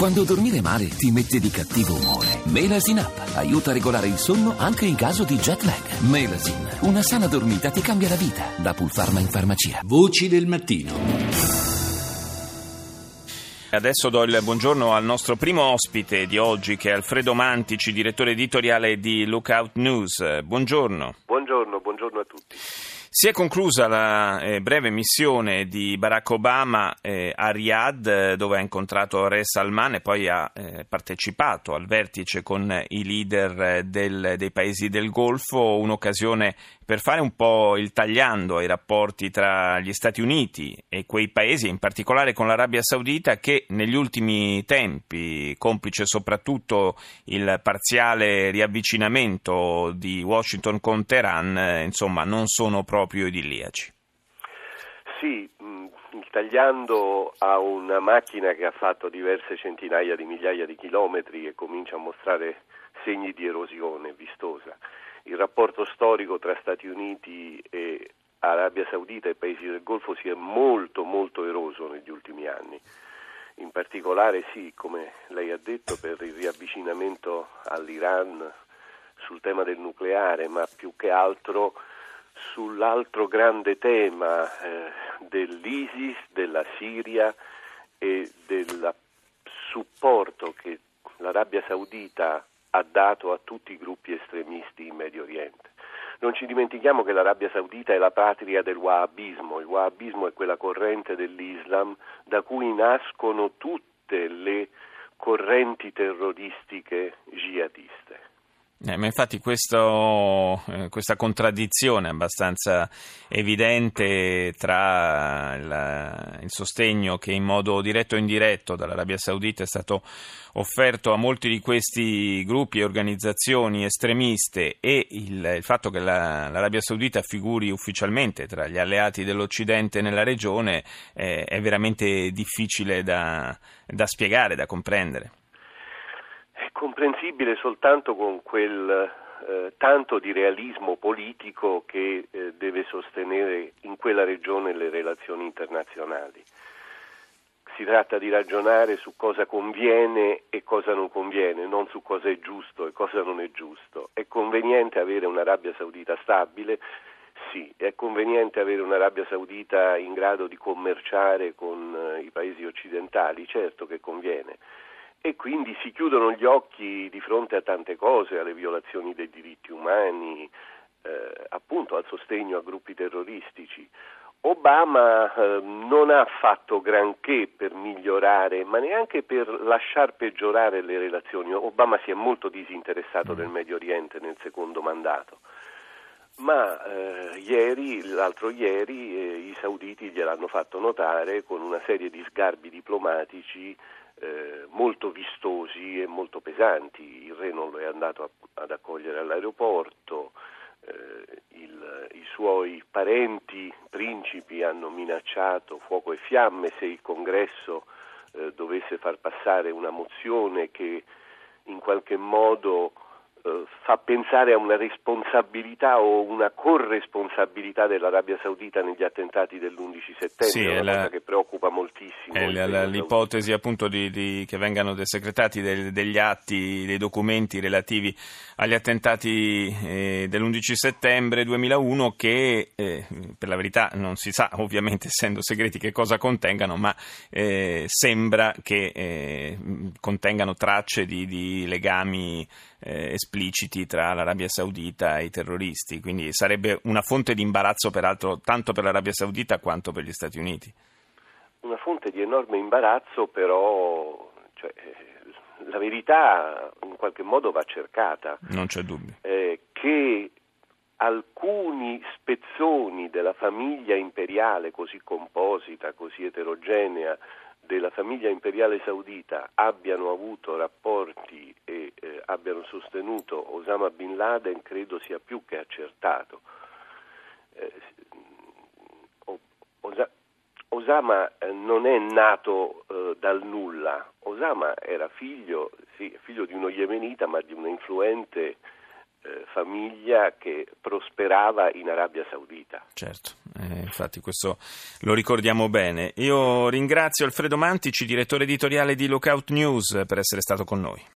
Quando dormire male ti mette di cattivo umore. Melasin Up aiuta a regolare il sonno anche in caso di jet lag. Melasin, una sana dormita ti cambia la vita. Da Pulpharma in farmacia. Voci del mattino. Adesso do il buongiorno al nostro primo ospite di oggi che è Alfredo Mantici, direttore editoriale di Lookout News. Buongiorno. Buongiorno, buongiorno a tutti. Si è conclusa la eh, breve missione di Barack Obama eh, a Riyadh, eh, dove ha incontrato Re Salman e poi ha eh, partecipato al vertice con i leader eh, del, dei paesi del Golfo, un'occasione per fare un po' il tagliando ai rapporti tra gli Stati Uniti e quei paesi, in particolare con l'Arabia Saudita, che negli ultimi tempi, complice soprattutto il parziale riavvicinamento di Washington con Teheran, eh, insomma, non sono proprio idilliaci. Sì, il tagliando ha una macchina che ha fatto diverse centinaia di migliaia di chilometri e comincia a mostrare segni di erosione vistosa il rapporto storico tra Stati Uniti e Arabia Saudita e paesi del Golfo si è molto molto eroso negli ultimi anni. In particolare sì, come lei ha detto, per il riavvicinamento all'Iran sul tema del nucleare, ma più che altro sull'altro grande tema eh, dell'ISIS, della Siria e del supporto che l'Arabia Saudita ha dato a tutti i gruppi estremisti in Medio Oriente. Non ci dimentichiamo che l'Arabia Saudita è la patria del wahhabismo, il wahhabismo è quella corrente dell'Islam da cui nascono tutte le correnti terroristiche jihadiste. Eh, ma infatti questo, eh, questa contraddizione abbastanza evidente tra la, il sostegno che in modo diretto o indiretto dall'Arabia Saudita è stato offerto a molti di questi gruppi e organizzazioni estremiste e il, il fatto che la, l'Arabia Saudita figuri ufficialmente tra gli alleati dell'Occidente nella regione eh, è veramente difficile da, da spiegare, da comprendere comprensibile soltanto con quel eh, tanto di realismo politico che eh, deve sostenere in quella regione le relazioni internazionali. Si tratta di ragionare su cosa conviene e cosa non conviene, non su cosa è giusto e cosa non è giusto. È conveniente avere un'Arabia Saudita stabile? Sì. È conveniente avere un'Arabia Saudita in grado di commerciare con eh, i paesi occidentali? Certo che conviene e quindi si chiudono gli occhi di fronte a tante cose, alle violazioni dei diritti umani, eh, appunto al sostegno a gruppi terroristici. Obama eh, non ha fatto granché per migliorare, ma neanche per lasciar peggiorare le relazioni. Obama si è molto disinteressato del Medio Oriente nel secondo mandato. Ma eh, ieri, l'altro ieri, eh, i sauditi gliel'hanno fatto notare con una serie di sgarbi diplomatici eh, molto vistosi e molto pesanti. Il re non lo è andato a, ad accogliere all'aeroporto, eh, il, i suoi parenti principi hanno minacciato fuoco e fiamme se il congresso eh, dovesse far passare una mozione che in qualche modo fa pensare a una responsabilità o una corresponsabilità dell'Arabia Saudita negli attentati dell'11 settembre, sì, è una la, cosa che preoccupa moltissimo. È la, la, l'ipotesi appunto di, di, che vengano desecretati del, degli atti, dei documenti relativi agli attentati eh, dell'11 settembre 2001 che eh, per la verità non si sa ovviamente essendo segreti che cosa contengano, ma eh, sembra che eh, contengano tracce di, di legami eh, espliciti tra l'Arabia Saudita e i terroristi, quindi sarebbe una fonte di imbarazzo peraltro tanto per l'Arabia Saudita quanto per gli Stati Uniti. Una fonte di enorme imbarazzo però cioè, la verità in qualche modo va cercata. Non c'è dubbio. Eh, che alcuni spezzoni della famiglia imperiale così composita, così eterogenea, della famiglia imperiale saudita abbiano avuto rapporti e eh, abbiano sostenuto Osama Bin Laden credo sia più che accertato. Eh, Osa- Osama eh, non è nato eh, dal nulla, Osama era figlio, sì, figlio, di uno yemenita ma di una influente eh, famiglia che prosperava in Arabia Saudita. Certo, eh, infatti questo lo ricordiamo bene. Io ringrazio Alfredo Mantici, direttore editoriale di Lookout News, per essere stato con noi.